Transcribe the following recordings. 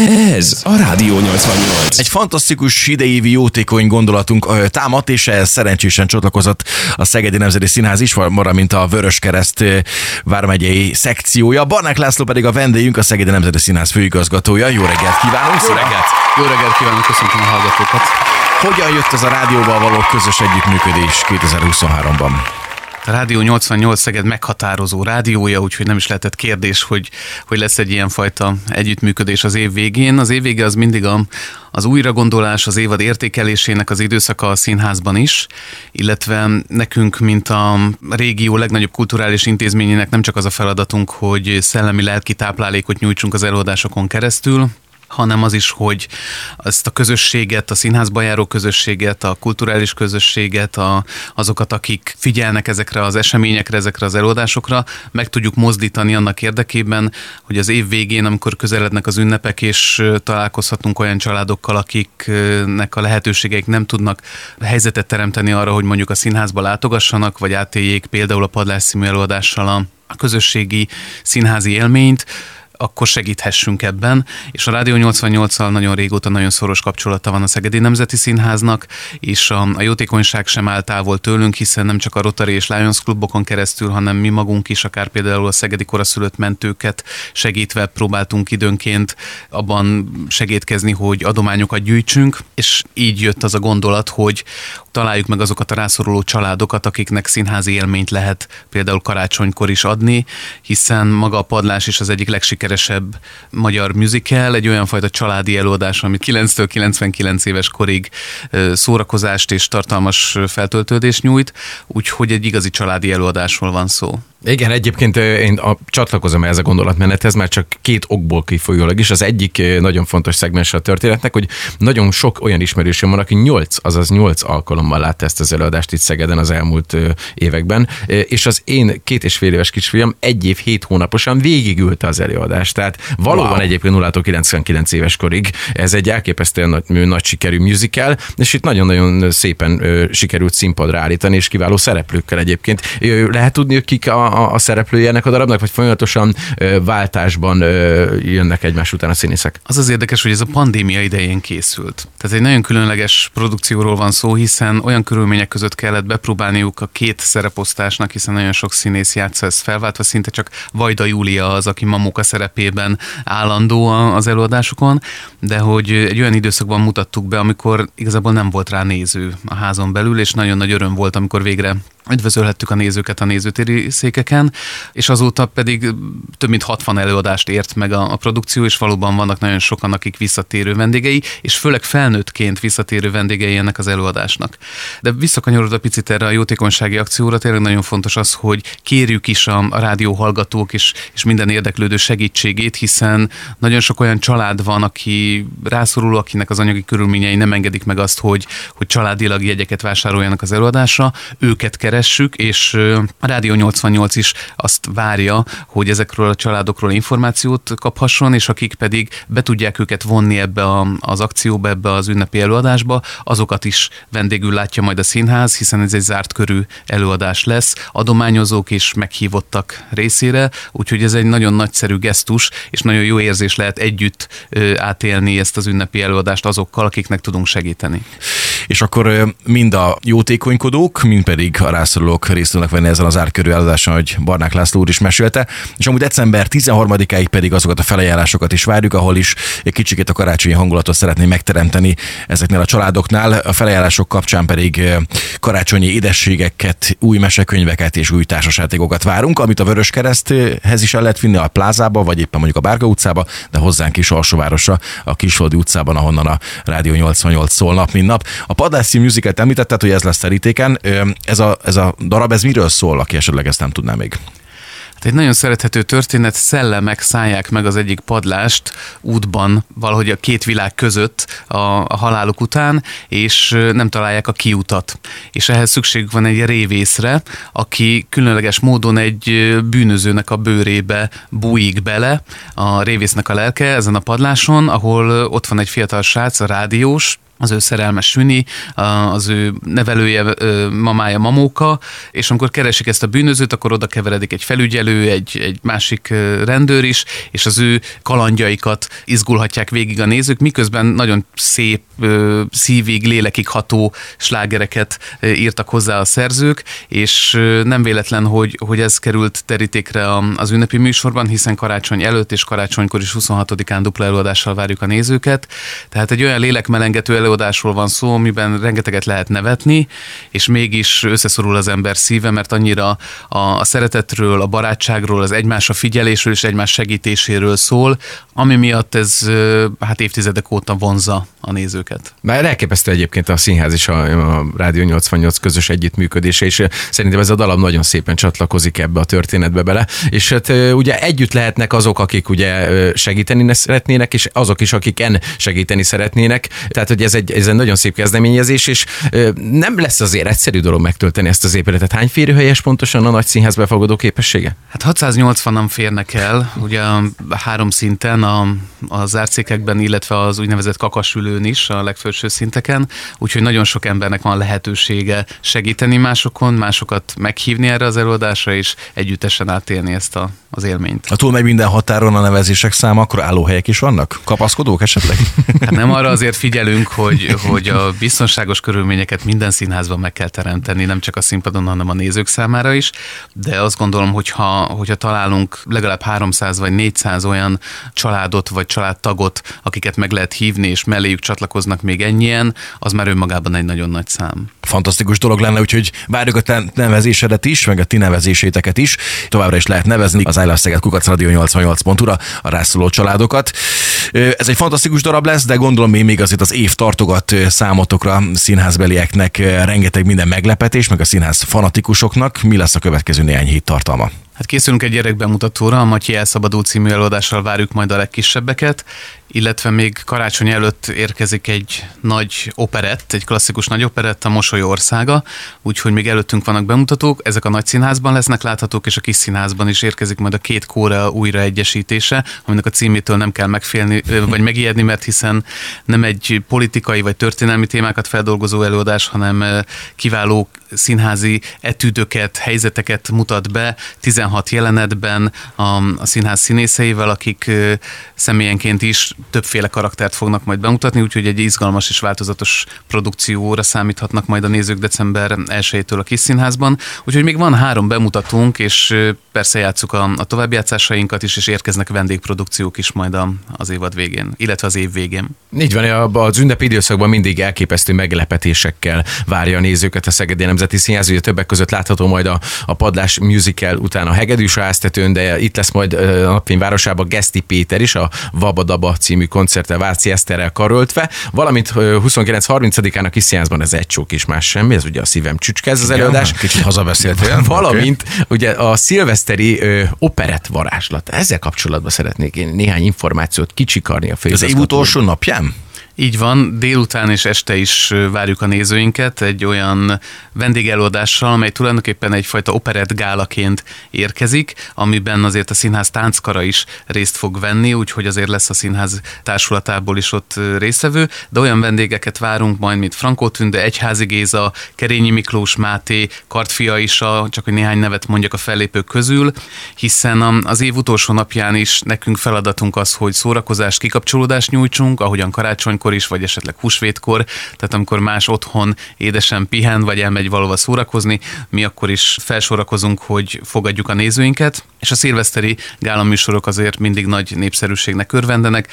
Ez a Rádió 88. Egy fantasztikus idejévi jótékony gondolatunk támadt, és ehhez szerencsésen csatlakozott a Szegedi Nemzeti Színház is, valamint a Vörös Kereszt ö, vármegyei szekciója. Barnák László pedig a vendégünk, a Szegedi Nemzeti Színház főigazgatója. Jó reggelt kívánunk! Jó reggelt! Jó reggelt kívánok, köszöntöm a hallgatókat! Hogyan jött ez a rádióval való közös együttműködés 2023-ban? A Rádió 88 Szeged meghatározó rádiója, úgyhogy nem is lehetett kérdés, hogy, hogy lesz egy ilyen fajta együttműködés az év végén. Az év vége az mindig a, az újragondolás, az évad értékelésének az időszaka a színházban is, illetve nekünk, mint a régió legnagyobb kulturális intézményének nem csak az a feladatunk, hogy szellemi lelki táplálékot nyújtsunk az előadásokon keresztül, hanem az is, hogy ezt a közösséget, a színházba járó közösséget, a kulturális közösséget, a, azokat, akik figyelnek ezekre az eseményekre, ezekre az előadásokra, meg tudjuk mozdítani annak érdekében, hogy az év végén, amikor közelednek az ünnepek, és találkozhatunk olyan családokkal, akiknek a lehetőségeik nem tudnak helyzetet teremteni arra, hogy mondjuk a színházba látogassanak, vagy átéljék például a padlás előadással a, a közösségi színházi élményt, akkor segíthessünk ebben. És a Rádió 88-al nagyon régóta nagyon szoros kapcsolata van a Szegedi Nemzeti Színháznak, és a, a jótékonyság sem áll távol tőlünk, hiszen nem csak a Rotary és Lions klubokon keresztül, hanem mi magunk is, akár például a Szegedi koraszülött mentőket segítve próbáltunk időnként abban segítkezni, hogy adományokat gyűjtsünk, és így jött az a gondolat, hogy találjuk meg azokat a rászoruló családokat, akiknek színházi élményt lehet például karácsonykor is adni, hiszen maga a padlás is az egyik legsikeresebb magyar musical, egy olyan fajta családi előadás, amit 9-től 99 éves korig szórakozást és tartalmas feltöltődést nyújt, úgyhogy egy igazi családi előadásról van szó. Igen, egyébként én a, csatlakozom ehhez a gondolatmenethez, már csak két okból kifolyólag is. Az egyik nagyon fontos szegmens a történetnek, hogy nagyon sok olyan ismerősöm van, aki nyolc, azaz nyolc alkalommal látta ezt az előadást itt Szegeden az elmúlt években, és az én két és fél éves kisfiam egy év, hét hónaposan végigülte az előadást. Tehát valóban wow. egyébként 0 99 éves korig ez egy elképesztően nagy, nagy sikerű musical, és itt nagyon-nagyon szépen sikerült színpadra állítani, és kiváló szereplőkkel egyébként. Lehet tudni, hogy kik a, a, a szereplője ennek a darabnak, vagy folyamatosan ö, váltásban ö, jönnek egymás után a színészek? Az az érdekes, hogy ez a pandémia idején készült. Tehát egy nagyon különleges produkcióról van szó, hiszen olyan körülmények között kellett bepróbálniuk a két szereposztásnak, hiszen nagyon sok színész játsza ezt felváltva, szinte csak Vajda Júlia az, aki Mamuka szerepében állandó az előadásokon, de hogy egy olyan időszakban mutattuk be, amikor igazából nem volt rá néző a házon belül, és nagyon nagy öröm volt, amikor végre Üdvözölhettük a nézőket a nézőtéri székeken, és azóta pedig több mint 60 előadást ért meg a, a produkció, és valóban vannak nagyon sokan, akik visszatérő vendégei, és főleg felnőttként visszatérő vendégei ennek az előadásnak. De visszakanyarodva picit erre a jótékonysági akcióra, tényleg nagyon fontos az, hogy kérjük is a, a rádió és, és minden érdeklődő segítségét, hiszen nagyon sok olyan család van, aki rászorul, akinek az anyagi körülményei nem engedik meg azt, hogy, hogy családilag jegyeket vásároljanak az előadásra, őket kell keressük, és a Rádió 88 is azt várja, hogy ezekről a családokról információt kaphasson, és akik pedig be tudják őket vonni ebbe a, az akcióba, ebbe az ünnepi előadásba, azokat is vendégül látja majd a színház, hiszen ez egy zárt körű előadás lesz, adományozók és meghívottak részére, úgyhogy ez egy nagyon nagyszerű gesztus, és nagyon jó érzés lehet együtt átélni ezt az ünnepi előadást azokkal, akiknek tudunk segíteni. És akkor mind a jótékonykodók, mind pedig a rászorulók részt tudnak venni ezen az árkörű eladáson, hogy Barnák László úr is mesélte. És amúgy december 13-áig pedig azokat a felajánlásokat is várjuk, ahol is egy kicsikét a karácsonyi hangulatot szeretné megteremteni ezeknél a családoknál. A felajánlások kapcsán pedig karácsonyi édességeket, új mesekönyveket és új társasjátékokat várunk, amit a Vörös Kereszthez is el lehet vinni a plázába, vagy éppen mondjuk a Bárga utcába, de hozzánk is Alsóvárosra, a Kisfoldi utcában, ahonnan a Rádió 88 szól nap, mint nap. A Padászi Musical-t említetted, hogy ez lesz terítéken. Ez a, ez a darab, ez miről szól, aki esetleg ezt nem tudná még? Hát egy nagyon szerethető történet, szellemek szállják meg az egyik padlást útban, valahogy a két világ között a, a haláluk után, és nem találják a kiutat. És ehhez szükségük van egy révészre, aki különleges módon egy bűnözőnek a bőrébe bújik bele, a révésznek a lelke ezen a padláson, ahol ott van egy fiatal srác, a rádiós, az ő szerelmes Süni, az ő nevelője, mamája Mamóka, és amikor keresik ezt a bűnözőt, akkor oda keveredik egy felügyelő, egy, egy másik rendőr is, és az ő kalandjaikat izgulhatják végig a nézők, miközben nagyon szép, szívig, lélekig ható slágereket írtak hozzá a szerzők, és nem véletlen, hogy, hogy ez került terítékre az ünnepi műsorban, hiszen karácsony előtt és karácsonykor is 26-án dupla előadással várjuk a nézőket. Tehát egy olyan lélekmelengető előadásról van szó, amiben rengeteget lehet nevetni, és mégis összeszorul az ember szíve, mert annyira a, a szeretetről, a barátságról, az egymásra figyelésről és egymás segítéséről szól, ami miatt ez hát évtizedek óta vonza a nézőket. Már elképesztő egyébként a színház és a, a Rádió 88 közös együttműködése, és szerintem ez a dalab nagyon szépen csatlakozik ebbe a történetbe bele, és hát ugye együtt lehetnek azok, akik ugye segíteni szeretnének, és azok is, akik en segíteni szeretnének, tehát hogy ez egy, ez egy nagyon szép kezdeményezés, és nem lesz azért egyszerű dolog megtölteni ezt az épületet. Hány férőhelyes pontosan a nagy színház befogadó képessége? Hát 680-an férnek el, ugye három szinten, a, az árcékekben, illetve az úgynevezett kakasülőn is, a legfelső szinteken, úgyhogy nagyon sok embernek van lehetősége segíteni másokon, másokat meghívni erre az előadásra, és együttesen átélni ezt a, az élményt. Ha túl megy minden határon a nevezések száma, akkor állóhelyek is vannak? Kapaszkodók esetleg? Hát nem arra azért figyelünk, hogy, hogy a biztonságos körülményeket minden színházban meg kell teremteni, nem csak a színpadon, hanem a nézők számára is, de azt gondolom, hogy ha, hogyha találunk legalább 300 vagy 400 olyan családot vagy családtagot, akiket meg lehet hívni, és melléjük csatlakoznak még ennyien, az már önmagában egy nagyon nagy szám. Fantasztikus dolog lenne, úgyhogy várjuk a te nevezésedet is, meg a ti nevezéséteket is. Továbbra is lehet nevezni az I Love Kukac Radio 88 pontura a rászóló családokat. Ez egy fantasztikus darab lesz, de gondolom én még azért az év tartogat számotokra színházbelieknek rengeteg minden meglepetés, meg a színház fanatikusoknak. Mi lesz a következő néhány hét tartalma? Hát készülünk egy gyerekbemutatóra, a Matyi Elszabadul című előadással várjuk majd a legkisebbeket, illetve még karácsony előtt érkezik egy nagy operett, egy klasszikus nagy operett, a Mosoly országa, úgyhogy még előttünk vannak bemutatók, ezek a nagy színházban lesznek láthatók, és a kis színházban is érkezik majd a két kóra újraegyesítése, aminek a címétől nem kell megfélni, vagy megijedni, mert hiszen nem egy politikai vagy történelmi témákat feldolgozó előadás, hanem kiváló színházi etűdöket, helyzeteket mutat be 16 jelenetben a, a színház színészeivel, akik személyenként is többféle karaktert fognak majd bemutatni, úgyhogy egy izgalmas és változatos produkcióra számíthatnak majd a nézők december 1-től a kis színházban. Úgyhogy még van három bemutatónk, és persze játsszuk a, a továbbjátszásainkat is, és érkeznek vendégprodukciók is majd a, az évad végén, illetve az év végén. Így van, az ünnepi időszakban mindig elképesztő meglepetésekkel várja a nézőket a Szegedi Nemzeti Színház, ugye többek között látható majd a, a Padlás musical után a Hegedűs háztetőn, de itt lesz majd a napfény városában Geszti Péter is, a Vabadaba című koncerttel Váci Eszterrel karöltve, valamint 29-30-án a kis színházban ez egy csók is más semmi, ez ugye a szívem csücske ez az előadás. Kicsit hazabeszéltél. Valamint okay. ugye a szilveszteri ö, operett varázslat. Ezzel kapcsolatban szeretnék én néhány információt kicsikarni a Az év utolsó napján? Így van, délután és este is várjuk a nézőinket egy olyan vendégelőadással, amely tulajdonképpen egyfajta operett gálaként érkezik, amiben azért a színház tánckara is részt fog venni, úgyhogy azért lesz a színház társulatából is ott résztvevő, de olyan vendégeket várunk majd, mint Frankó Tünde, Egyházi Géza, Kerényi Miklós Máté, Kartfia is, a, csak hogy néhány nevet mondjak a fellépők közül, hiszen az év utolsó napján is nekünk feladatunk az, hogy szórakozást, kikapcsolódást nyújtsunk, ahogyan karácsony karácsonykor is, vagy esetleg húsvétkor, tehát amikor más otthon édesen pihen, vagy elmegy valahova szórakozni, mi akkor is felsorakozunk, hogy fogadjuk a nézőinket, és a szilveszteri gálaműsorok azért mindig nagy népszerűségnek örvendenek.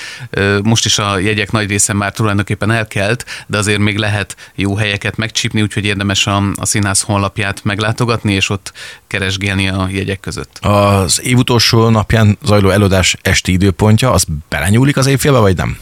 Most is a jegyek nagy része már tulajdonképpen elkelt, de azért még lehet jó helyeket megcsípni, úgyhogy érdemes a, a színház honlapját meglátogatni, és ott keresgélni a jegyek között. Az év utolsó napján zajló előadás esti időpontja, az belenyúlik az évfélbe, vagy nem?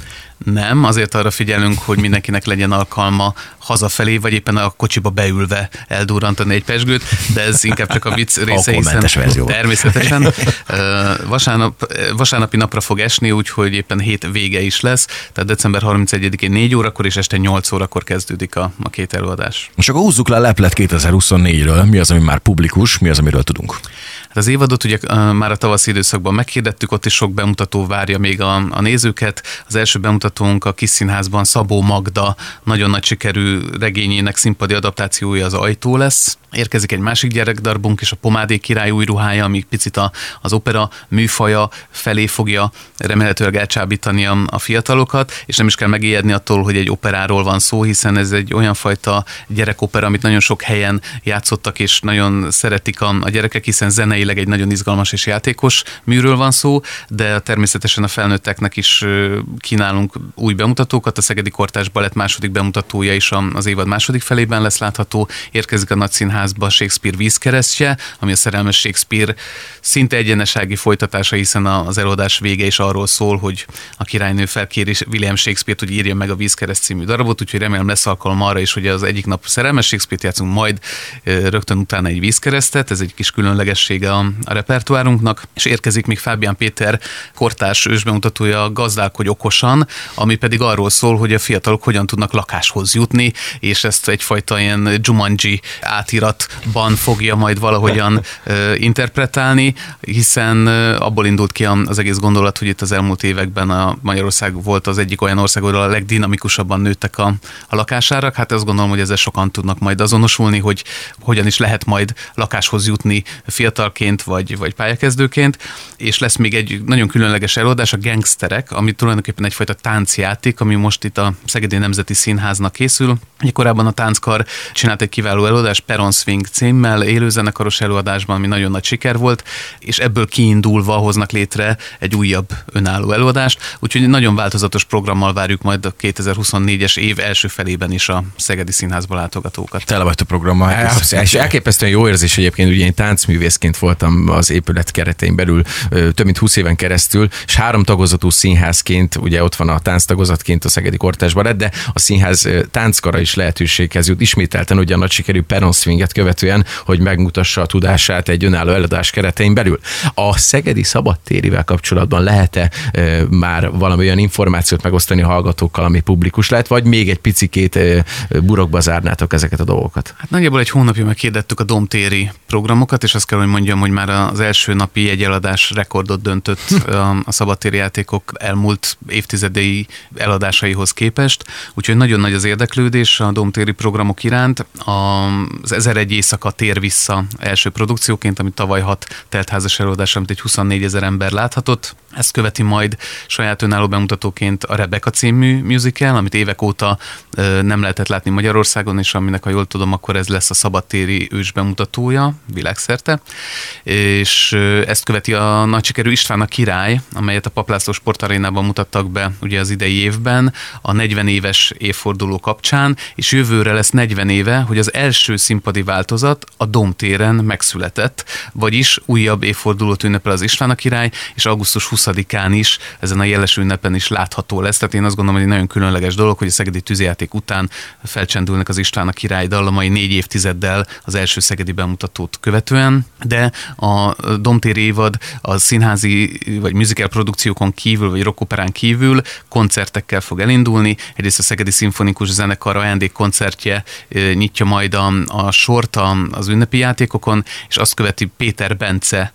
Nem, azért arra figyelünk, hogy mindenkinek legyen alkalma hazafelé, vagy éppen a kocsiba beülve eldurrantani egy pesgőt, de ez inkább csak a vicc része, hiszen természetesen vasárnap, vasárnapi napra fog esni, úgyhogy éppen hét vége is lesz, tehát december 31-én 4 órakor és este 8 órakor kezdődik a, a két előadás. És akkor húzzuk le a leplet 2024-ről, mi az, ami már publikus, mi az, amiről tudunk? Hát az évadot ugye már a tavaszi időszakban meghirdettük, ott is sok bemutató várja még a, a nézőket. Az első bemutatónk a kis színházban Szabó Magda nagyon nagy sikerű regényének színpadi adaptációja az Ajtó lesz. Érkezik egy másik gyerekdarbunk és a Pomádék király új ruhája, ami picit a, az opera műfaja felé fogja remélhetőleg elcsábítani a, a fiatalokat, és nem is kell megijedni attól, hogy egy operáról van szó, hiszen ez egy olyan fajta gyerekopera, amit nagyon sok helyen játszottak, és nagyon szeretik a, a gyerekek, hiszen zeneileg egy nagyon izgalmas és játékos műről van szó, de természetesen a felnőtteknek is kínálunk új bemutatókat. A Szegedi Kortás Balett második bemutatója is az évad második felében lesz látható. Érkezik a Nagy Színházba Shakespeare vízkeresztje, ami a szerelmes Shakespeare szinte egyenesági folytatása, hiszen az előadás vége is arról szól, hogy a királynő felkéri William Shakespeare-t, hogy írja meg a vízkereszt című darabot, úgyhogy remélem lesz alkalom arra is, hogy az egyik nap szerelmes Shakespeare-t játszunk, majd rögtön utána egy vízkeresztet, ez egy kis különlegessége a, a repertoárunknak, és érkezik még Fábián Péter kortárs ősbemutatója Gazdálkodj okosan, ami pedig arról szól, hogy a fiatalok hogyan tudnak lakáshoz jutni, és ezt egyfajta ilyen Jumanji átiratban fogja majd valahogyan interpretálni, hiszen abból indult ki az egész gondolat, hogy itt az elmúlt években a Magyarország volt az egyik olyan ország, ahol a legdinamikusabban nőttek a, a lakásárak. Hát azt gondolom, hogy ezzel sokan tudnak majd azonosulni, hogy hogyan is lehet majd lakáshoz jutni fiatalként vagy, vagy pályakezdőként. És lesz még egy nagyon különleges előadás, a Gangsterek, ami tulajdonképpen egyfajta táncjáték, ami most itt a Szegedi Nemzeti Színháznak készül. Korábban a tánckar csinált egy kiváló előadást, Peron Swing címmel, élőzenekaros előadásban, ami nagyon nagy siker volt, és ebből kiindulva hoznak létre egy újabb önálló előadást, úgyhogy nagyon változatos programmal várjuk majd a 2024-es év első felében is a Szegedi Színházba látogatókat. Tele vagy a programmal. És elképesztően jó érzés egyébként, ugye én táncművészként voltam az épület keretein belül több mint 20 éven keresztül, és három tagozatú színházként, ugye ott van a tánctagozatként a Szegedi Kortás Balett, de a színház tánckara is lehetőséghez jut ismételten ugye a nagy sikerű Peron Swinget követően, hogy megmutassa a tudását egy önálló eladás keretein belül. A Szegedi Szabadtérivel kapcsolatban lehet-e már valami olyan információt megosztani a hallgatókkal, ami publikus lehet, vagy még egy picikét e, burokba zárnátok ezeket a dolgokat? Hát nagyjából egy hónapja meghirdettük a domtéri programokat, és azt kell, hogy mondjam, hogy már az első napi jegyeladás rekordot döntött a, szabadtéri játékok elmúlt évtizedei eladásaihoz képest, úgyhogy nagyon nagy az érdeklődés a domtéri programok iránt. Az 1001 éjszaka tér vissza első produkcióként, ami tavaly hat teltházas előadás, amit egy 24 ezer ember láthatott. Ezt követi majd saját önálló bemutatóként a Rebecca című musical, amit évek óta nem lehetett látni Magyarországon, és aminek, ha jól tudom, akkor ez lesz a szabadtéri ős bemutatója világszerte. És ezt követi a nagy sikerű István a király, amelyet a Paplászló Sportarénában mutattak be ugye az idei évben, a 40 éves évforduló kapcsán, és jövőre lesz 40 éve, hogy az első színpadi változat a Domtéren megszületett, vagyis újabb évfordulót ünnepel az István a király, és augusztus 20-án is ezen a jeles ünnepen is látható lesz. Tehát én azt gondolom, hogy egy nagyon különleges dolog, hogy a Szegedi tűzjáték után felcsendülnek az István a király dallamai négy évtizeddel az első szegedi bemutatót követően, de a Domtéri évad a színházi vagy musical produkciókon kívül, vagy rockoperán kívül koncertekkel fog elindulni. Egyrészt a Szegedi Szimfonikus Zenekar ajándékkoncertje nyitja majd a, a sort az ünnepi játékokon, és azt követi Péter Bence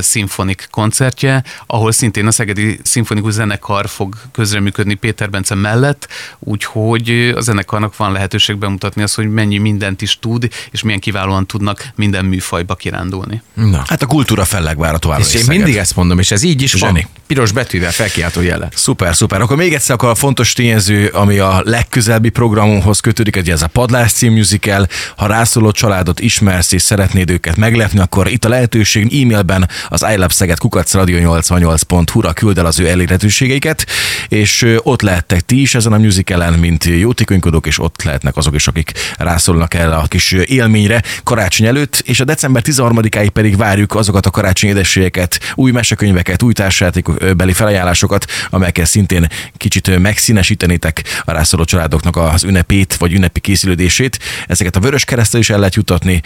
szimfonik koncertje, ahol szintén a Szegedi Szimfonikus Zenekar fog közreműködni Péter Bence mellett, úgyhogy a zenekarnak van lehetőség bemutatni azt, hogy mennyi mindent is tud, és milyen kiválóan tudnak minden műfajba kirándulni. Na. Hát a kultúra fellegvára tovább. És én Szeged. mindig ezt mondom, és ez így is Zseni. van. Piros betűvel felkiáltó jele. Szuper, szuper. Akkor még egyszer akkor a fontos tényező, ami a legközelebbi programunkhoz kötődik, hogy ez a Padlás cím musical. Ha rászóló családot ismersz és szeretnéd őket meglepni, akkor itt a lehetőség e-mailben az iLab kukacradio88.hu-ra küld el az ő elérhetőségeiket, és ott lehettek ti is ezen a musicalen, mint jótékonykodók, és ott lehetnek azok is, akik rászólnak el a kis élményre karácsony előtt, és a december 13-áig pedig várjuk azokat a karácsonyi édességeket, új mesekönyveket, új társjátékok beli felajánlásokat, amelyekkel szintén kicsit ö, megszínesítenétek a rászóló családoknak az ünnepét, vagy ünnepi készülődését. Ezeket a Vörös Keresztel is el lehet jutatni,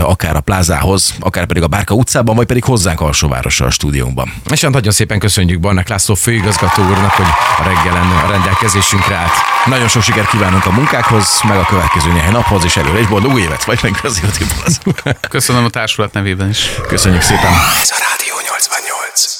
akár a plázához, akár pedig a Bárka utcában, vagy pedig hozzánk alsóvárosra a stúdiónkban. És hát nagyon szépen köszönjük Barnak László főigazgató úrnak, hogy a reggelen a rendelkezésünkre állt. Nagyon sok sikert kívánunk a munkákhoz, meg a következő néhány naphoz, és előre egy boldog új évet, vagy meg az Köszönöm a társulat nevében is. Köszönjük szépen. Ez a Rádió 88.